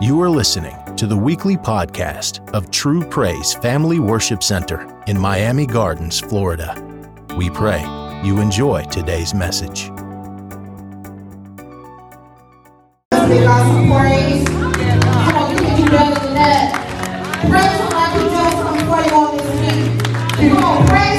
You are listening to the weekly podcast of True Praise Family Worship Center in Miami Gardens, Florida. We pray you enjoy today's message. Praise. Come on, better than that. Praise you on this week. Come on, praise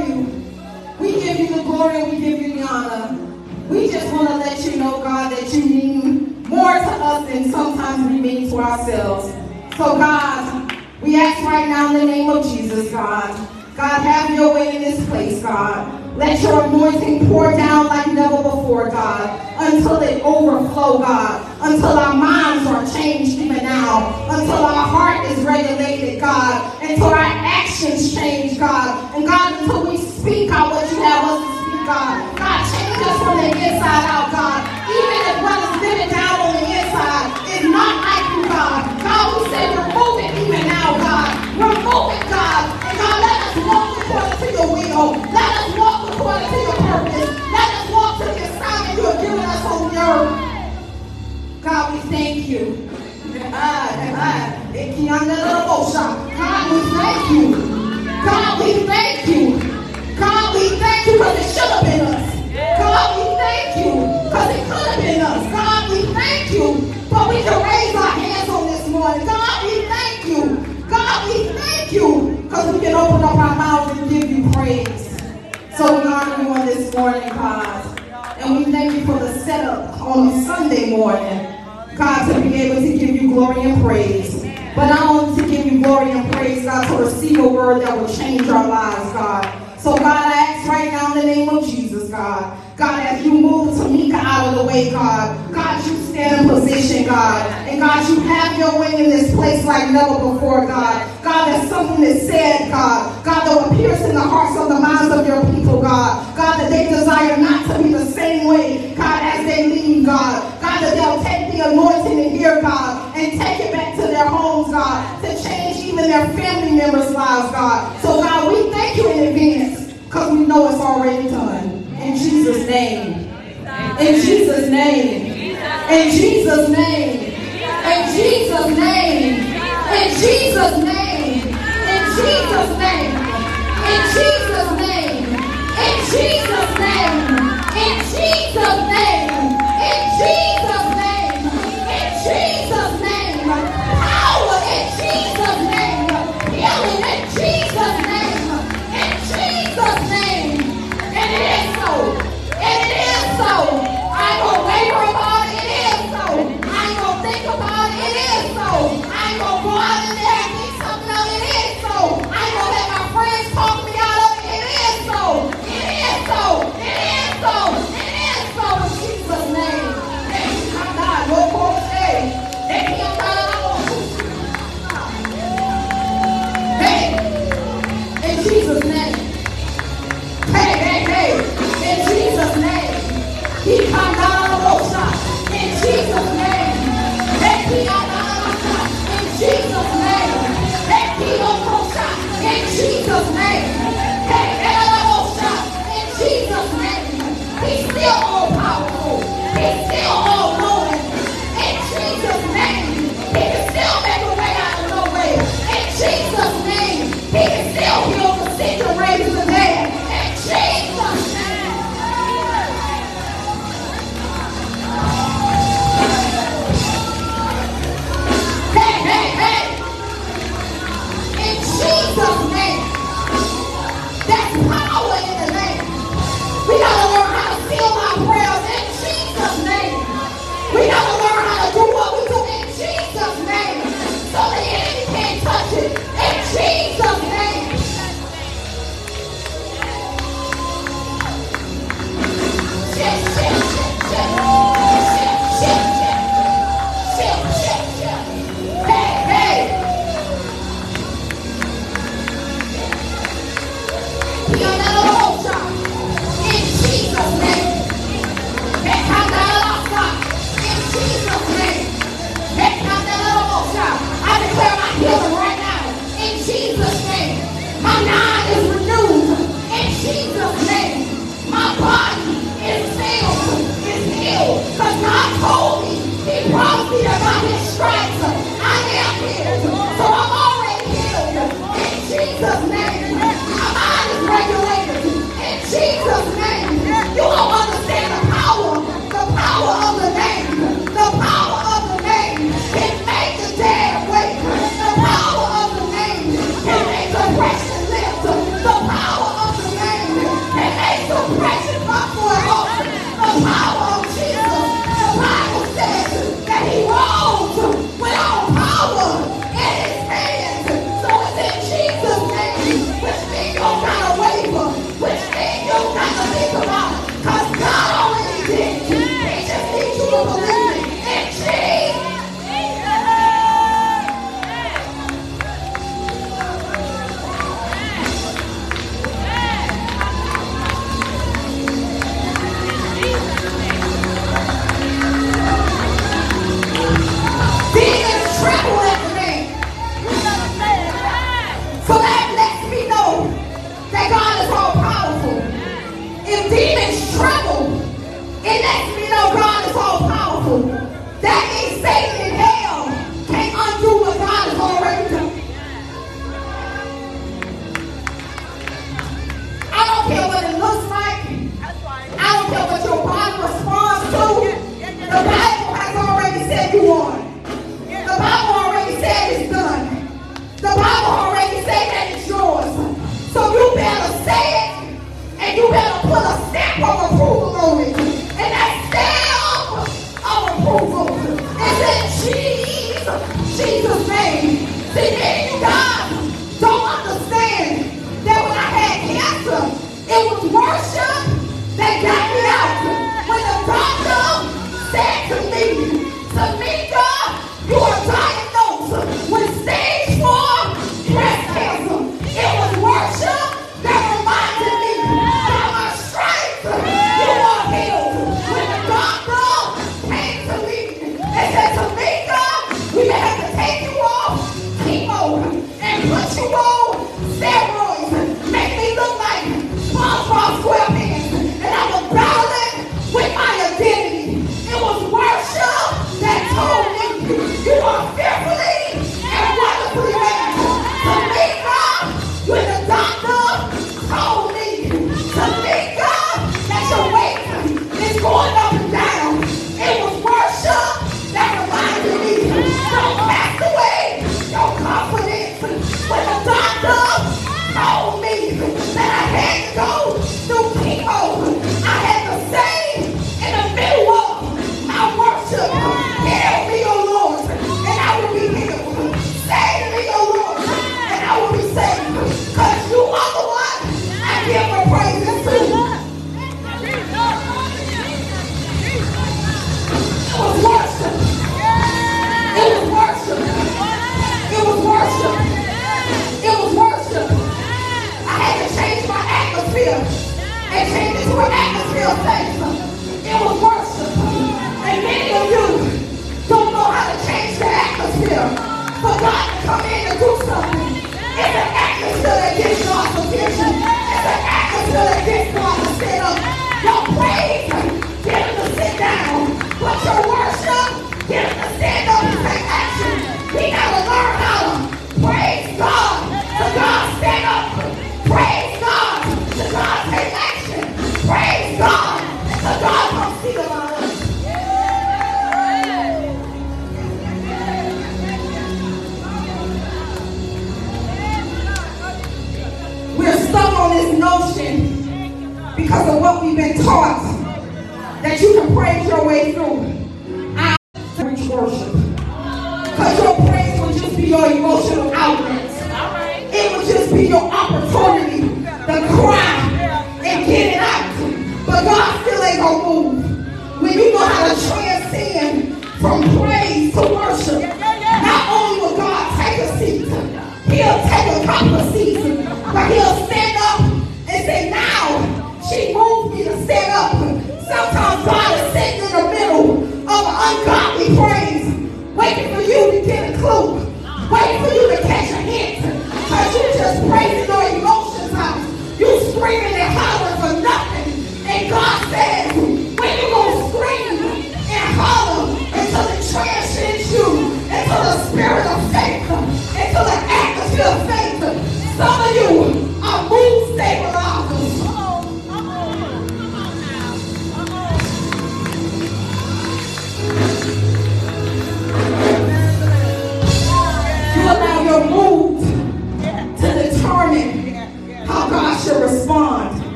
you. We give you the glory and we give you the honor. We just want to let you know, God, that you mean more to us than sometimes we mean to ourselves. So, God, we ask right now in the name of Jesus, God. God, have your way in this place, God. Let your anointing pour down like never before, God, until it overflow, God, until our minds are changed even now, until our heart is regulated, God, until our actions change, God, and God, until we speak out what you have us to speak, God. God, change us from the inside out, God. Even if what is living down on the inside is not like you, God. God, we say remove it even now, God. Remove it, God. And God, let us walk according to your will. Let us walk according to your purpose. Let us walk to the assignment you have given us on the earth. God, we thank you. God, we thank you. God, we thank you. God, we thank you because it should have been us. God, we thank you because it could have been us. God, we thank you. But we can raise our hands on this morning. God, we thank you. God, we thank you because we can open up our mouths and give you praise. So we honor you on this morning, God. And we thank you for the setup on Sunday morning. God, to be able to give you glory and praise. But not only to give you glory and praise, God, to receive a word that will change our lives, God. So, God, I ask right now in the name of Jesus, God. God, as you move Tamika out of the way, God. God, you stand in position, God. And God, you have your way in this place like never before, God. God, there's something that said, God. God, that will pierce in the hearts of the minds of your people, God. God, that they desire not to be the same way, God, as they leave, God. That they'll take the anointing in hear God, and take it back to their homes, God, to change even their family members' lives, God. So, God, we thank you in advance because we know it's already done. In Jesus' name. In Jesus' name. In Jesus' name. In Jesus' name. In Jesus' name. In Jesus' name. In Jesus' name. In Jesus' name. In Jesus' name.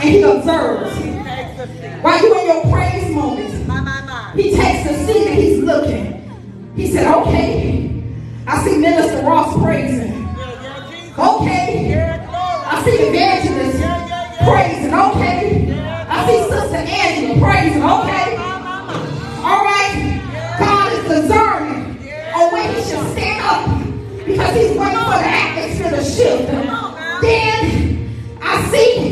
and he observes. While you in your praise moments, he takes a seat and he's looking. He said, okay, I see Minister Ross praising. Okay, I see Evangelist praising. Okay, I see Sister Angela praising. Okay, all right, God is deserving a way he should stand up because he's waiting for the atmosphere to shift. Then I see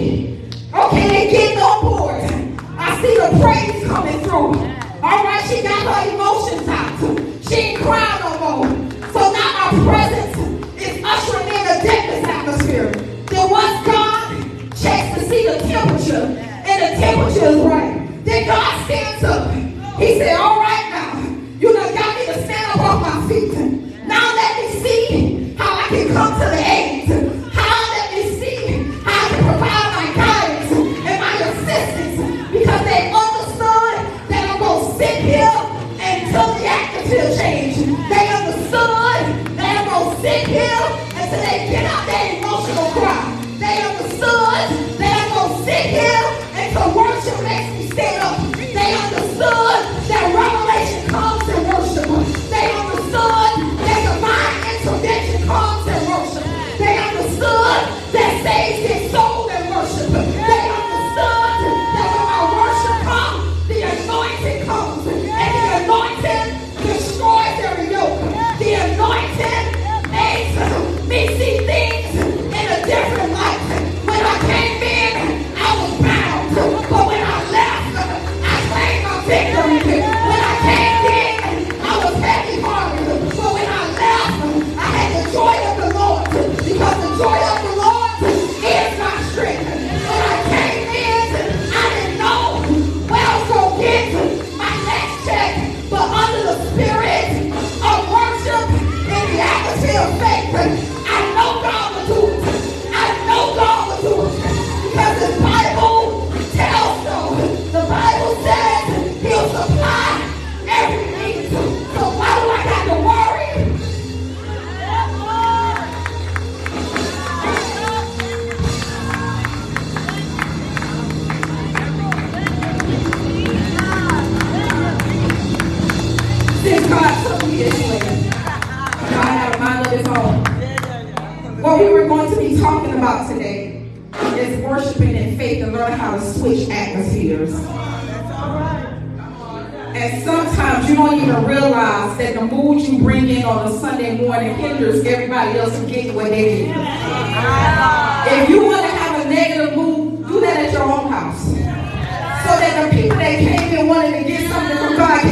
cry no more. So now my presence is ushering in a deadly atmosphere. Then once God checks to see the temperature, and the temperature is right, then God stands up. He said, all right now, you done got me to stand up on my feet.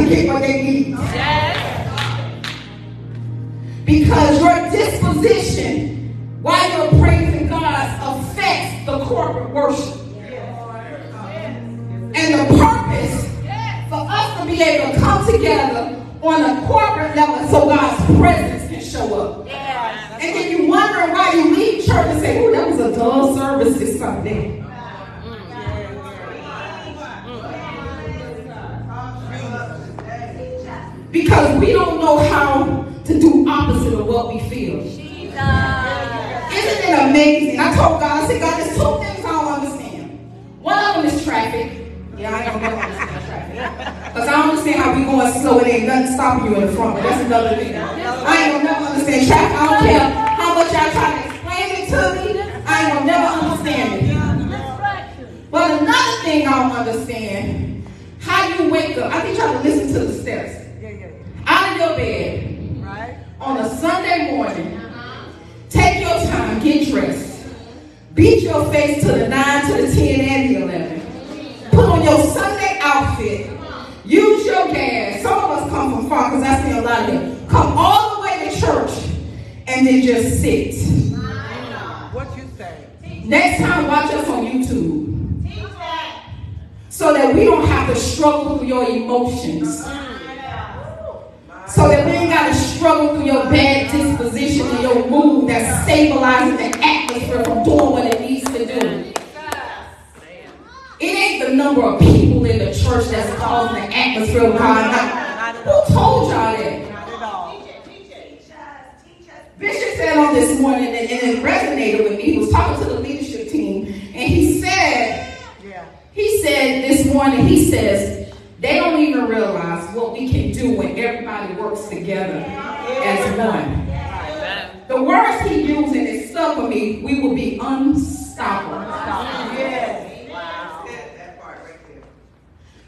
What they need. Because your disposition while you're praising God affects the corporate worship. And the purpose for us to be able to come together on a corporate level so God's presence can show up. And then you wonder why you leave church and say, oh, that was a dull service this Sunday. Know how to do opposite of what we feel. Isn't it amazing? I told God, I said, God, there's two things I don't understand. One of them is traffic. Yeah, I don't never understand traffic. Because I don't understand how we going slow and ain't nothing stopping you in the front. But that's another thing. I ain't gonna never understand traffic. I don't care how much y'all try to explain it to me. I ain't gonna never understand it. But another thing I don't understand, how you wake up. I think y'all to listen to the steps. Out of your bed Right? on a Sunday morning, take your time, get dressed, beat your face to the 9, to the 10, and the 11. Put on your Sunday outfit. Use your gas. Some of us come from far because I see a lot of them. Come all the way to church and then just sit. What you say? Next time, watch us on YouTube. So that we don't have to struggle through your emotions. Uh-uh. So that we ain't got to struggle through your bad disposition and your mood that's stabilizing the atmosphere from doing what it needs to do. It ain't the number of people in the church that's causing the atmosphere of God. Who told y'all that? Bishop said on this morning, and, it resonated with me. He was talking to the leadership team, and he said, he said this morning, he says, they don't even realize what we can do when everybody works together as one. The words he used, and it stuck with me, we will be unstoppable.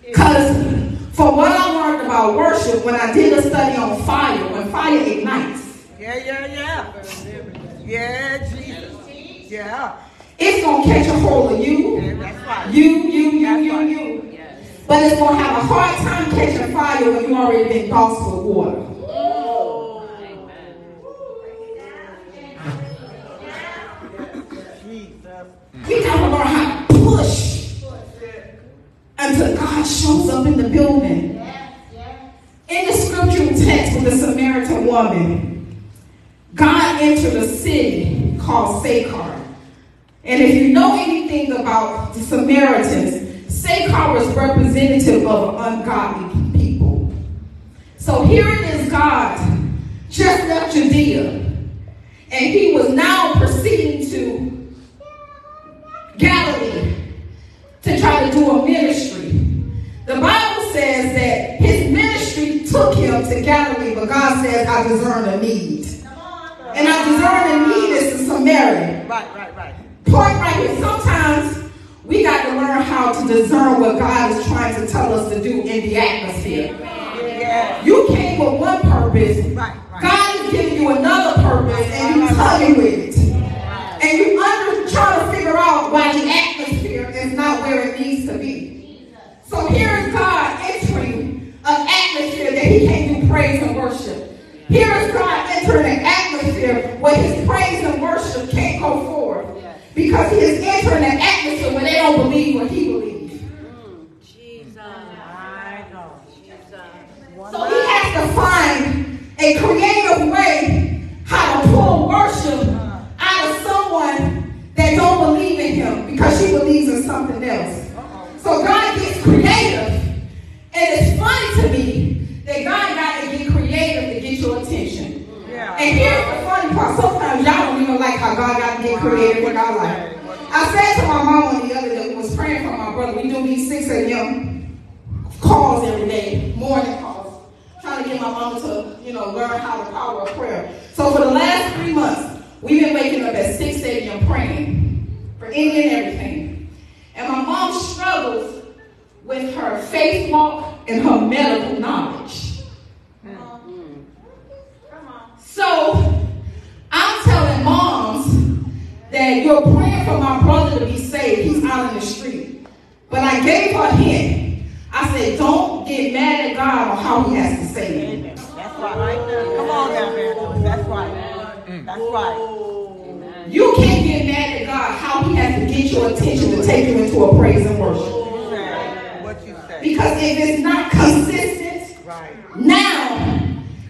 Because from what I learned about worship, when I did a study on fire, when fire ignites, Yeah, yeah, yeah. Yeah, Jesus. Yeah. it's going to catch a hold of you, Yeah, That's right. you, you, you, you, you. But it's going to have a hard time catching fire when you've already been doused with water. We got to learn how to push until God shows up in the building. In the scriptural text with the Samaritan woman, God entered a city called Sychar. And if you know anything about the Samaritans, Sychar was representative of ungodly people. So here it is God just left Judea, and he was now proceeding to Galilee to try to do a ministry. The Bible says that his ministry took him to Galilee, but God says, I discern a need. And I discern a need is to Samaria. Right, right, right. Point right here. How to discern what God is trying to tell us to do in the atmosphere. You came with one purpose. God is giving you another purpose, and you tugging with it. And you under trying to figure out why the atmosphere is not where it needs to be. So here is God entering an atmosphere that He can't do praise and worship. Here is God entering an atmosphere where His praise and worship can't go forth because He is entering an atmosphere where they don't believe what He believes. Jesus. I know. Jesus. So he has to find a creative way how to pull worship out of someone that don't believe in him because she believes in something else. So God gets creative. And it's funny to me that God got to get creative to get your attention. And here's the funny part. Sometimes y'all don't even like how God got to get creative in our life. I said to my mom on the other day, we was praying for my brother. We do these 6 a.m. calls every day, morning calls. Trying to get my mama to, you know, learn how the power of prayer. So for the last three months, we've been waking up at 6 a.m. praying for any and everything. And my mom struggles with her faith walk and her medical knowledge. So I'm telling moms that you're praying for my brother to be saved. He's out in the street. But I gave her a hint. I said, don't get mad at God on how he has to save you. Amen. That's right. right there. Come on now, man. That's right. That's right. You can't get mad at God how he has to get your attention to take you into a praise and worship. What you say. Because if it's not consistent Right. now,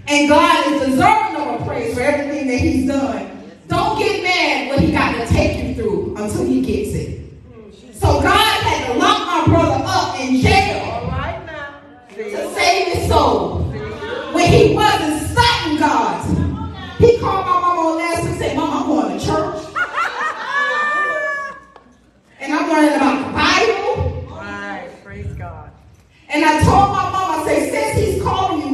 and God is deserving of a praise for everything that he's done, don't get mad when he got to take you through until he gets it. So God had to lock my brother up in jail All right now. To save his soul. When he wasn't studying God, he called my mama on last week and said, Mama, I'm going to church. And I'm learning about the Bible. Right. Praise God. And I told my mom, I said, since he's calling you,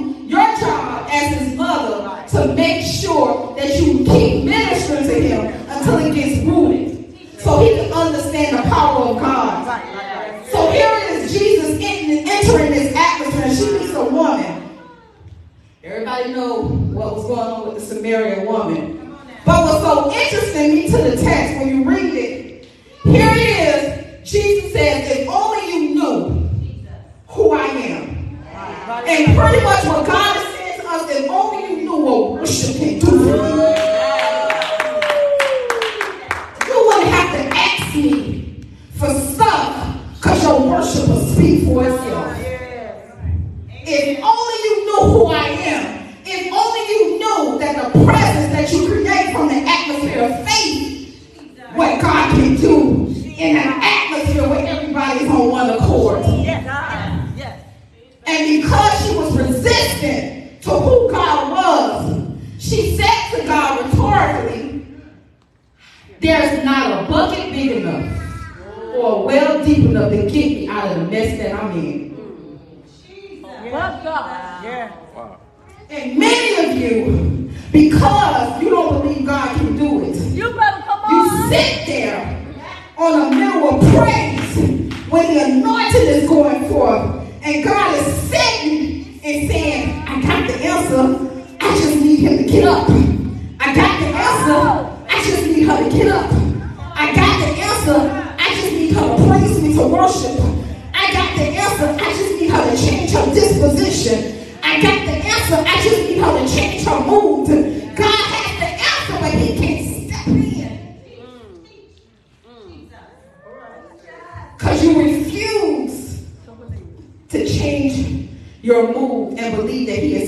to make sure that you keep ministering to him until he gets rooted. So he can understand the power of God. So here it is Jesus entering this atmosphere, she meets a woman. Everybody know what was going on with the Samaritan woman. But what's so interesting me to the text when you read it, here it is. Jesus says, if only you knew who I am. And pretty much what God is saying to us, if only you knew what worship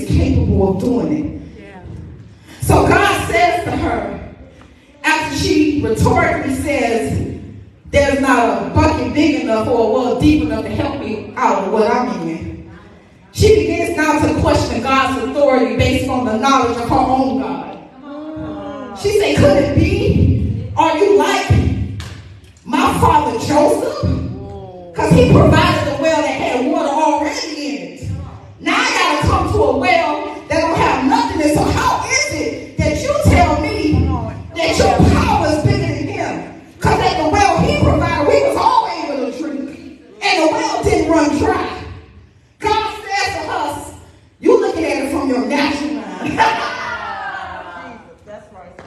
is capable of doing it. So God says to her, after she rhetorically says, There's not a bucket big enough or a well deep enough to help me out of what I'm in. She begins now to question God's authority based on the knowledge of her own God. She said, Could it be? Are you like my father Joseph? Because he provided the well that had water already. Now I gotta come to a well that don't have nothing in it. So how is it that you tell me that your power is bigger than him? Because at the well he provided, we was all able to drink. And the well didn't run dry. God says to us, you looking at it from your natural mind. That's right.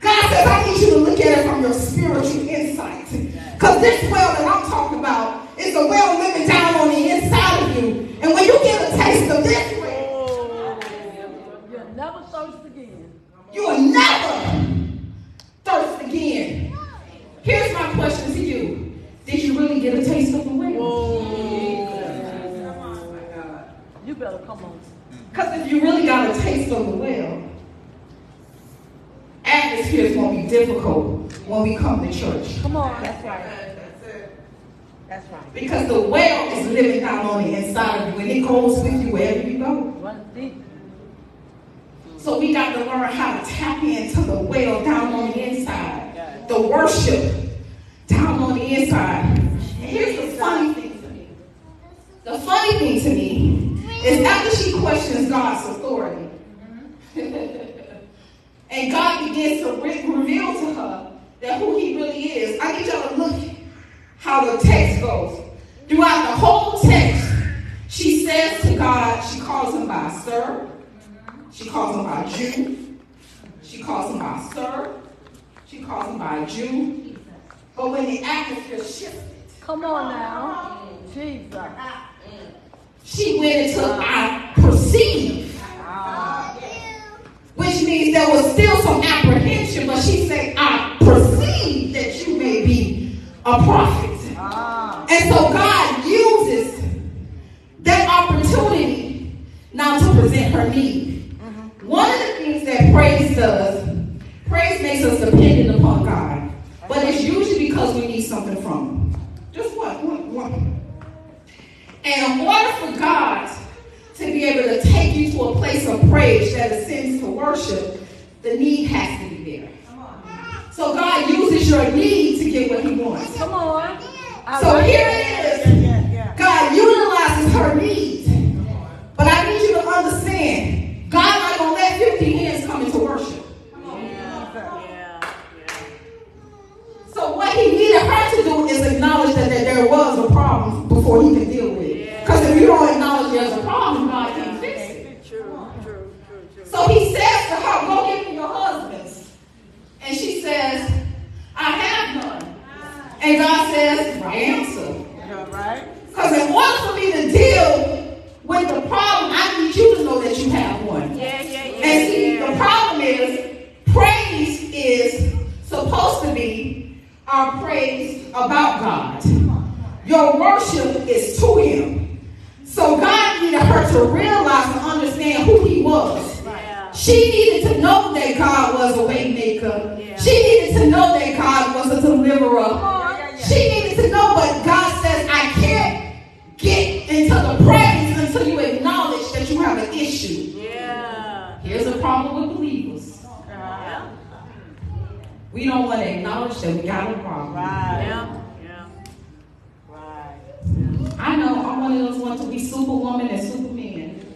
God says, I need you to look at it from your spiritual insight. Because this well that I'm talking about is a well living down on the inside of you. And when you get a taste of this well, You'll never thirst again. you will never thirst again. Here's my question to you. Did you really get a taste of the well? You better come on. Because if you really got a taste of the well, atmosphere is going to be difficult when we come to church. Come on. That's right. That's right. Because the well is living down on the inside of you and it goes with you wherever you go. So we got to learn how to tap into the well down on the inside. The worship down on the inside. And here's the funny thing to me. The funny thing to me is after she questions God's authority, and God begins to re- reveal to her that who he really is, I need y'all to look how the text goes. Throughout the whole text, she says to God, she calls him by sir. She calls him by Jew. She calls him by sir. She calls him by Jew. But when the atmosphere shifted, Come on now. Jesus. she went into I perceive. Which means there was still some apprehension, but she said, I perceive that you may be a prophet. And so God uses that opportunity now to present her need. Mm-hmm. One of the things that praise does, praise makes us dependent upon God. But it's usually because we need something from Him. Just what? One, one. And in order for God to be able to take you to a place of praise that ascends to worship, the need has to be there. So God uses your need to get what He wants. Come on. So here it. is. God utilizes her needs. But I need you to understand, God not gonna let 50 hands come into worship. So what he needed her to do is acknowledge that, that there was a problem before he could deal with it. Because if you don't acknowledge there's a problem, God can't fix it. True, true, true, true. So he says to her, go get me your husbands. And she says, I have none. And God says, right answer. Yeah, right? Because in order for me to deal with the problem, I need you to know that you have one. Yeah, yeah, yeah. And see, yeah. the problem is, praise is supposed to be our praise about God. Your worship is to Him. So God needed her to realize and understand who He was. Yeah. She needed to know that God was a way maker. Yeah. She needed to know that God was a deliverer. Yeah. She needed to know, but God says, I can't get into the praise until you acknowledge that you have an issue. Yeah. Here's a problem with believers. Yeah. We don't want to acknowledge that we got a problem. Right. Yeah. Yeah. Right. I know I'm one of those ones to be superwoman and superman.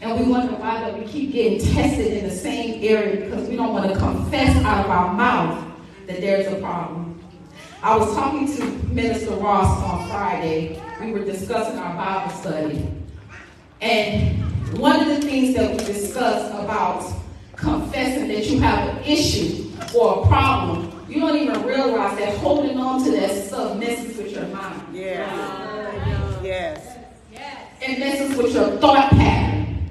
And we wonder why that we keep getting tested in the same area because we don't want to confess out of our mouth that there's a problem. I was talking to Minister Ross on Friday. We were discussing our Bible study. And one of the things that we discussed about confessing that you have an issue or a problem, you don't even realize that holding on to that stuff messes with your mind. Yeah. Yes. It messes with your thought pattern.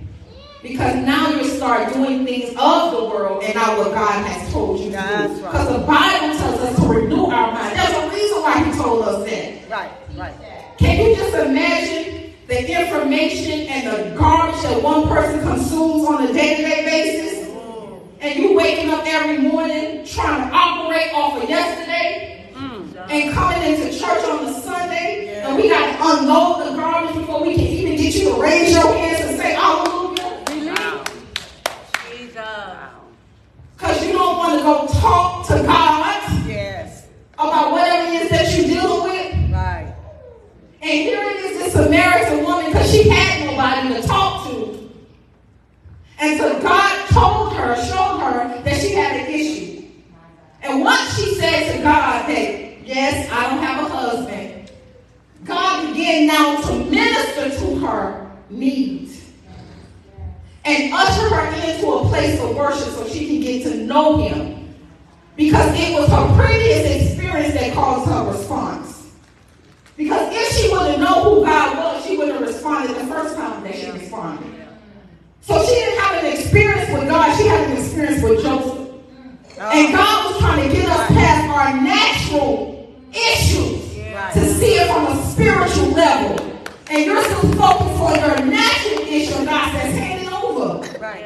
Because now you start doing things of the world and not what God has told you to That's do. right. Because the Bible tells us to renew our mind. There's a reason why He told us that. Right. Right. Can you just imagine the information and the garbage that one person consumes on a day-to-day basis, and you waking up every morning trying to operate off of yesterday, mm. and coming into church on the Sunday, and we got to unload the garbage before we can even get you to raise your hands and say hallelujah. Because you don't want to go talk to God Yes. about whatever it is that you're dealing with. Right. And here it is, this Samaritan woman, because she had nobody to talk to. And so God told her, showed her that she had an issue. And once she said to God that, yes, I don't have a husband, God began now to minister to her needs. And usher her into a place of worship so she can get to know him. Because it was her previous experience that caused her response. Because if she would have known who God was, she would have responded the first time that she responded. So she didn't have an experience with God, she had an experience with Joseph. Ah. And God was trying to get us past our natural issues to see it from a spiritual level. And you're so focused on your natural issue, God says, hand it over. Right.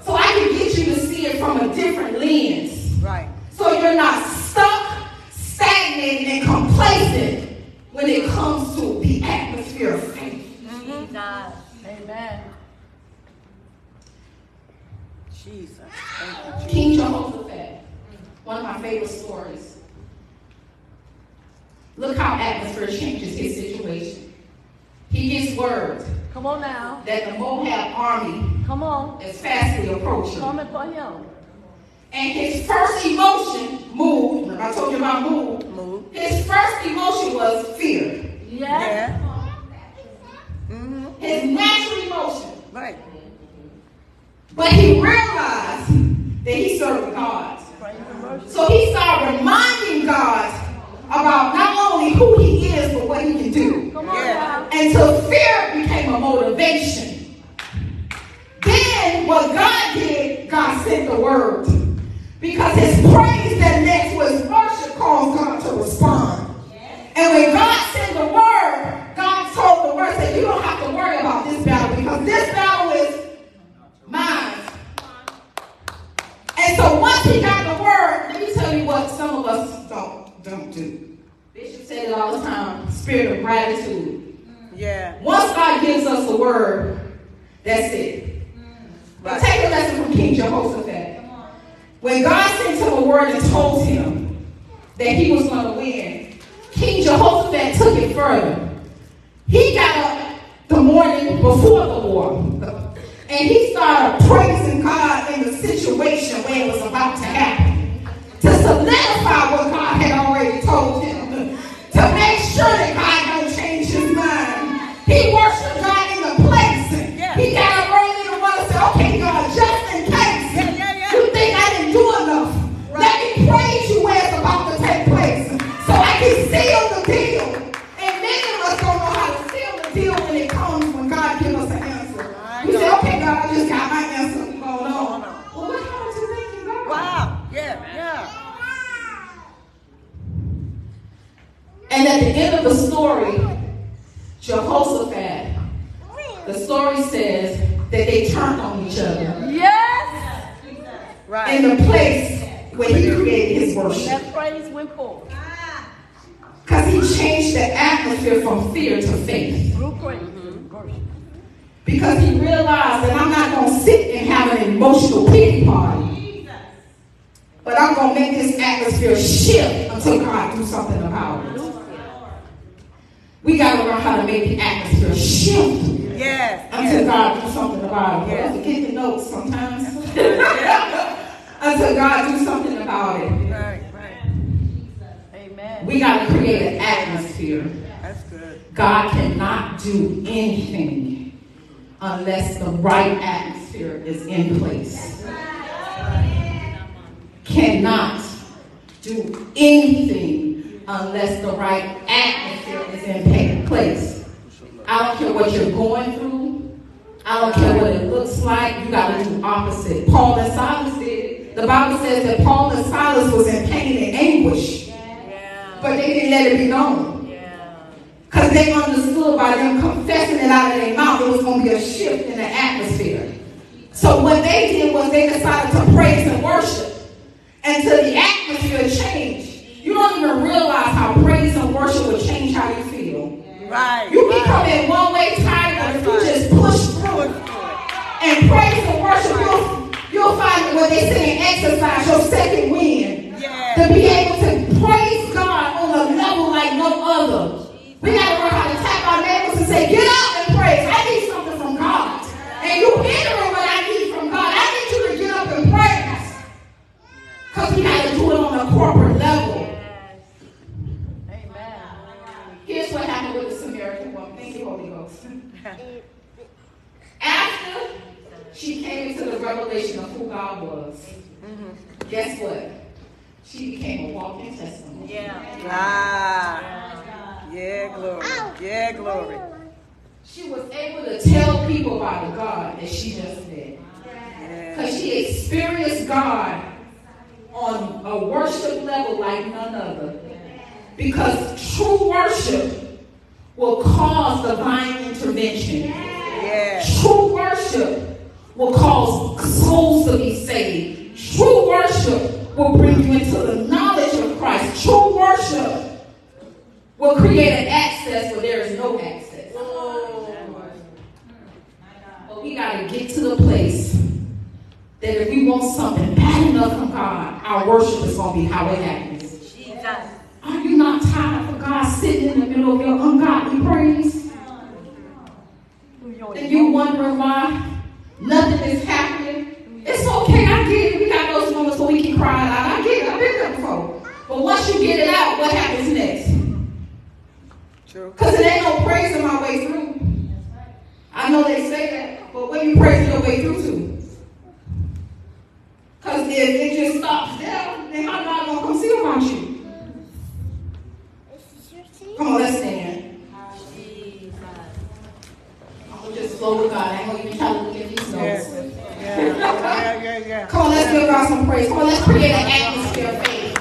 So I can get you to see it from a different lens. Right. So you're not stuck, stagnated, and complacent when it comes to the atmosphere of faith. Amen. Jesus. Thank you, King Jehoshaphat, one of my favorite stories. Look how atmosphere changes his situation. He gets word Come on now. That the Moab army Come on. is fastly approaching. Coming for him. And his first emotion, move, remember I told you about move, Move. his first emotion was fear. Yes. Yeah. Mm-hmm. His natural emotion. Right. But he realized that he served God. Praise and worship. So he started reminding God about not only who he is, but what he can do. Come on Yeah. now. Until fear became a motivation. Then what God did, God sent the word. Because his praise that next was worship caused God to respond. And when God sent the word, God told the word, that you don't have to worry about this battle because this battle is mine. And so once he got the word, let me tell you what some of us don't, don't do. Bishop said it all the time, spirit of gratitude. Mm. Yeah. Once God gives us the word, that's it. Mm. But take a lesson from King Jehoshaphat. When God sent him a word and told him that he was going to win, King Jehoshaphat took it further. He got up the morning before the war and he started praising God in the situation where it was about to happen to solidify what God had already told him, to make sure God And at the end of the story, Jehoshaphat, the story says that they turned on each other Yes. Right. in the place where he created his worship. That praise went forth. Because he changed the atmosphere from fear to faith. Through mm-hmm. praise. Because he realized that I'm not going to sit and have an emotional pity party. But I'm going to make this atmosphere shift until God do something about it. We got to learn how to make the atmosphere shift Yes. until God do something about it. Yeah. Yeah. Forget the notes sometimes. until God do something about it. Right. Right. Amen. We got to create an atmosphere. That's good. God cannot do anything unless the right atmosphere is in place. Cannot do anything unless the right atmosphere is in place. I don't care what you're going through. I don't care what it looks like. You got to do opposite. Paul and Silas did. The Bible says that Paul and Silas was in pain and anguish, Yeah. but they didn't let it be known. Yeah. Because they understood by them confessing it out of their mouth, it was going to be a shift in the atmosphere. So what they did was they decided to praise and worship until the atmosphere changed. You don't even realize how praise and worship will change how you feel. Right. You right. come in one way tired, but if you just push through and praise and worship, you'll, you'll find what they say in exercise, your second wind. Yeah. To be able to praise God on a level like no other. We got to learn how to tap our neighbors and say, get up and praise. I need something from God. And you hindering what I need from God. I need you to get up and praise. Because we got to do it on a corporate level. Amen. Here's what happened with the Samaritan woman. Thank you, Holy Ghost. After she came into the revelation of who God was, guess what? She became a walking testimony. Yeah. Ah. Yeah, glory. Yeah, glory. She was able to tell people about the God that she just met. Yeah. Because she experienced God on a worship level like none other. Because true worship will cause divine intervention. Yeah. True worship will cause souls to be saved. True worship will bring you into the knowledge of Christ. True worship will create an access where there is no access. But we got to get to the place that if we want something bad enough from God, our worship is going to be how it happens. Jesus. Are you not tired of God sitting in the middle of your ungodly praise? And you wondering why nothing is happening? It's okay, I get it. We got those moments where we can cry it out. I get it. I've been there before. But once you get it out, what happens next? Because it ain't no praising my way through. I know they say that, but where you praising your way through to? Because if it just stops there, then how God gonna come see about you? Come on, let's stand. I'm gonna just flow with God. I ain't gonna even try to look at these notes. Yeah. Yeah, yeah, yeah. Come on, let's give God some praise. Come on, let's create an atmosphere of faith.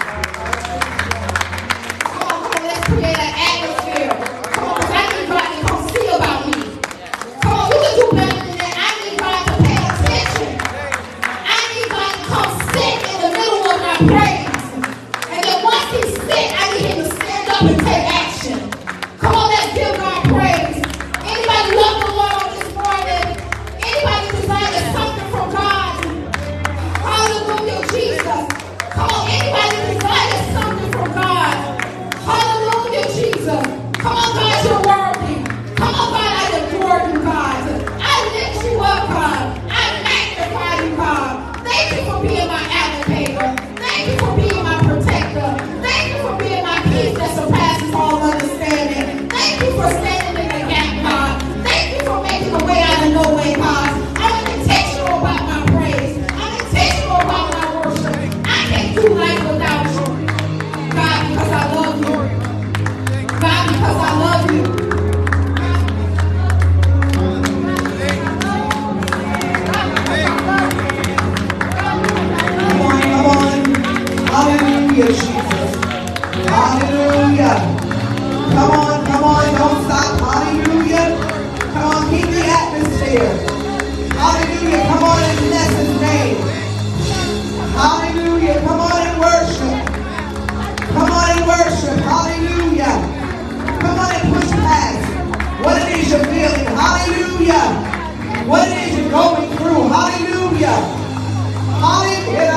Hallelujah.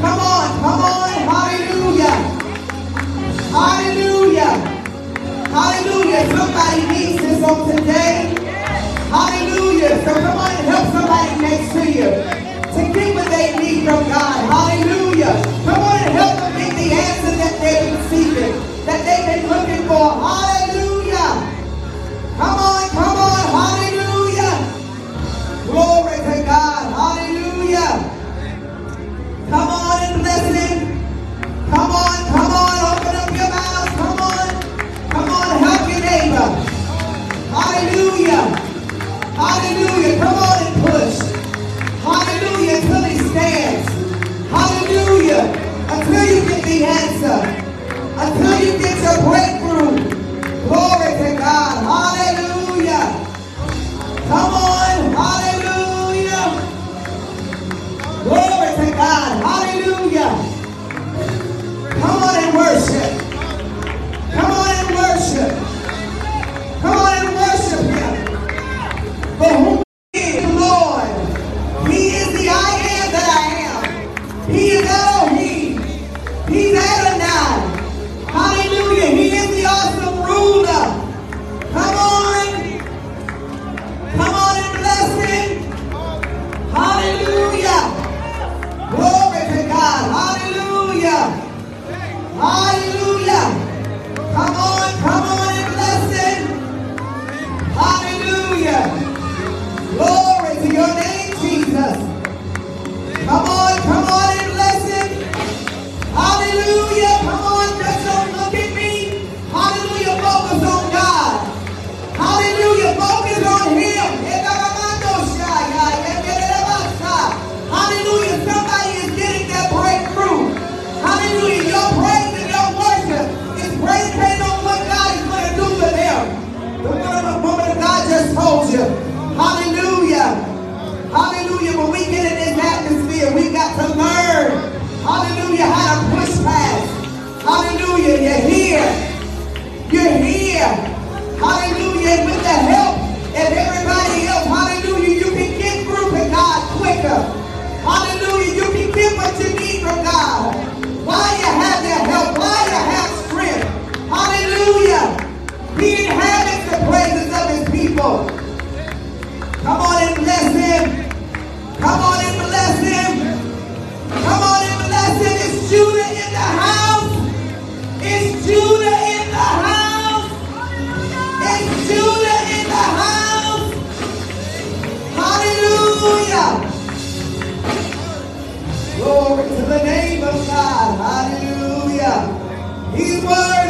Come on, come on. Hallelujah. Hallelujah. Hallelujah. Somebody needs this on today. Hallelujah. So come on and help somebody next to you to get what they need from God. Hallelujah. Come on and help them get the answer that they've seeking, that they've been looking for. Hallelujah. Come on, Come on, come on, open up your mouth. Come on, come on, help your neighbor. Hallelujah. Hallelujah. Come on and push. Hallelujah until he stands. Hallelujah. Until you get the answer. Until you get your breakthrough. Glory to God. Hallelujah. Come on. Hallelujah. Glory to God. Hallelujah. Come on and worship. Come on and worship. Come on and worship him. For whom I Glory to the name of God. Hallelujah. He's worthy.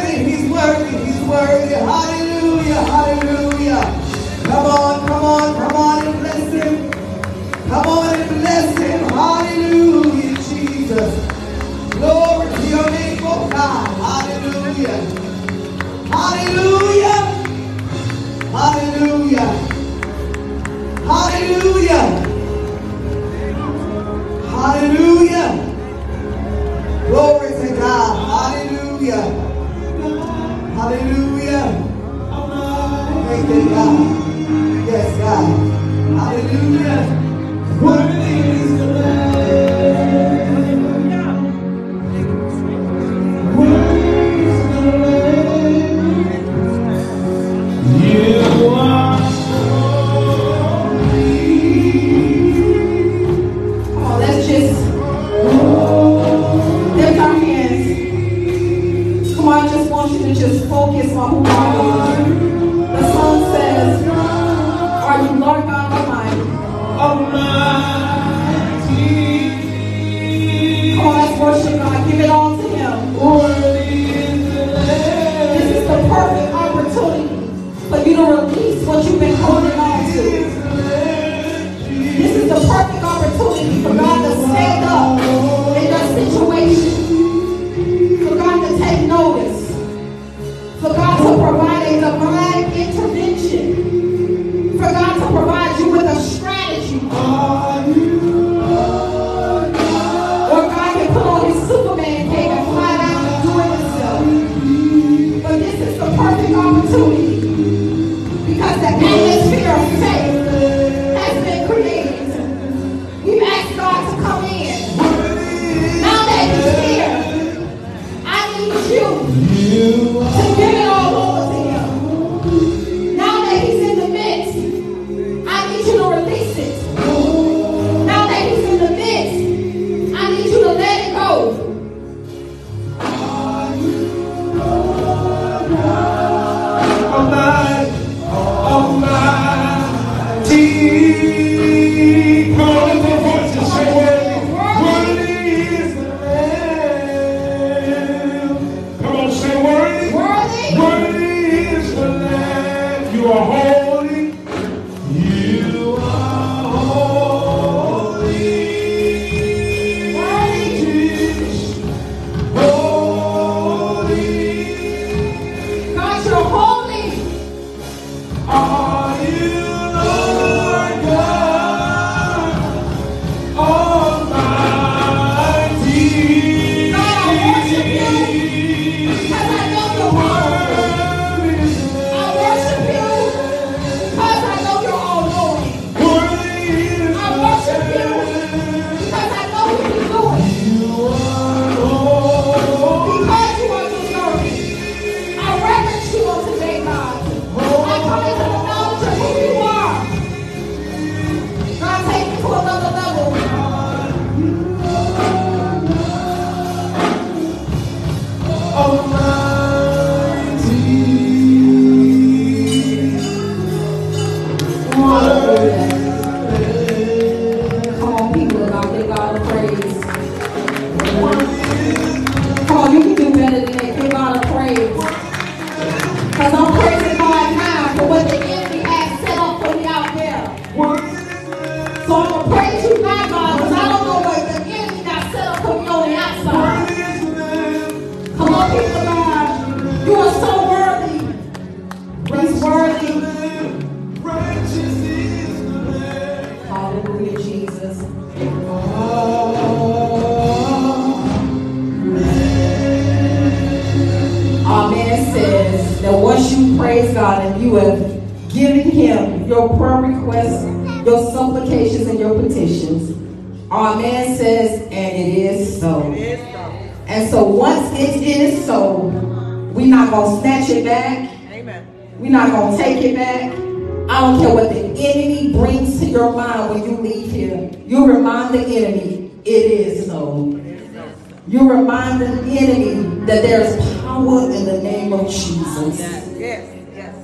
You remind the enemy that there's power in the name of Jesus. Yes. Yes.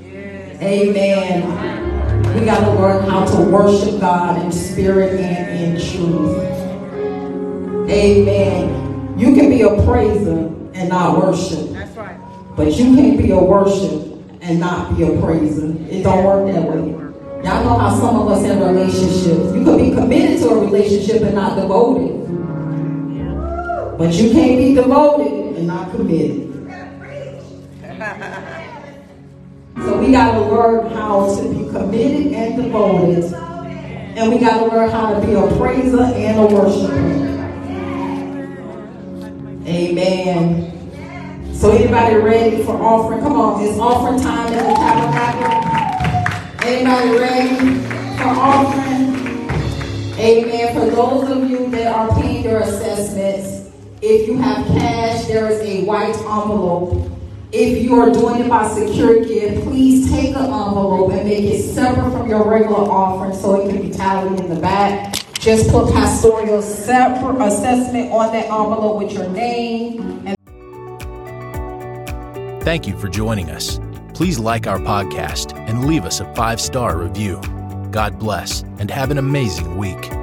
Yes. Amen. We got to learn how to worship God in spirit and in truth. Amen. You can be a praiser and not worship. That's right. But you can't be a worship and not be a praiser. It don't work that way. Y'all know how some of us in relationships. You could be committed to a relationship and not devoted. But you can't be devoted and not committed. So we got to learn how to be committed and devoted. And we got to learn how to be a praiser and a worshiper. Amen. So anybody ready for offering? Come on, it's offering time in the tabernacle. Anybody ready for offering? Amen. For those of you that are paying your assessments, if you have cash, there is a white envelope. If you are doing it by SecureGive, please take an envelope and make it separate from your regular offering so it can be tallied in the back. Just put pastoral separate assessment on that envelope with your name and Thank you for joining us. Please like our podcast and leave us a five star review. God bless and have an amazing week.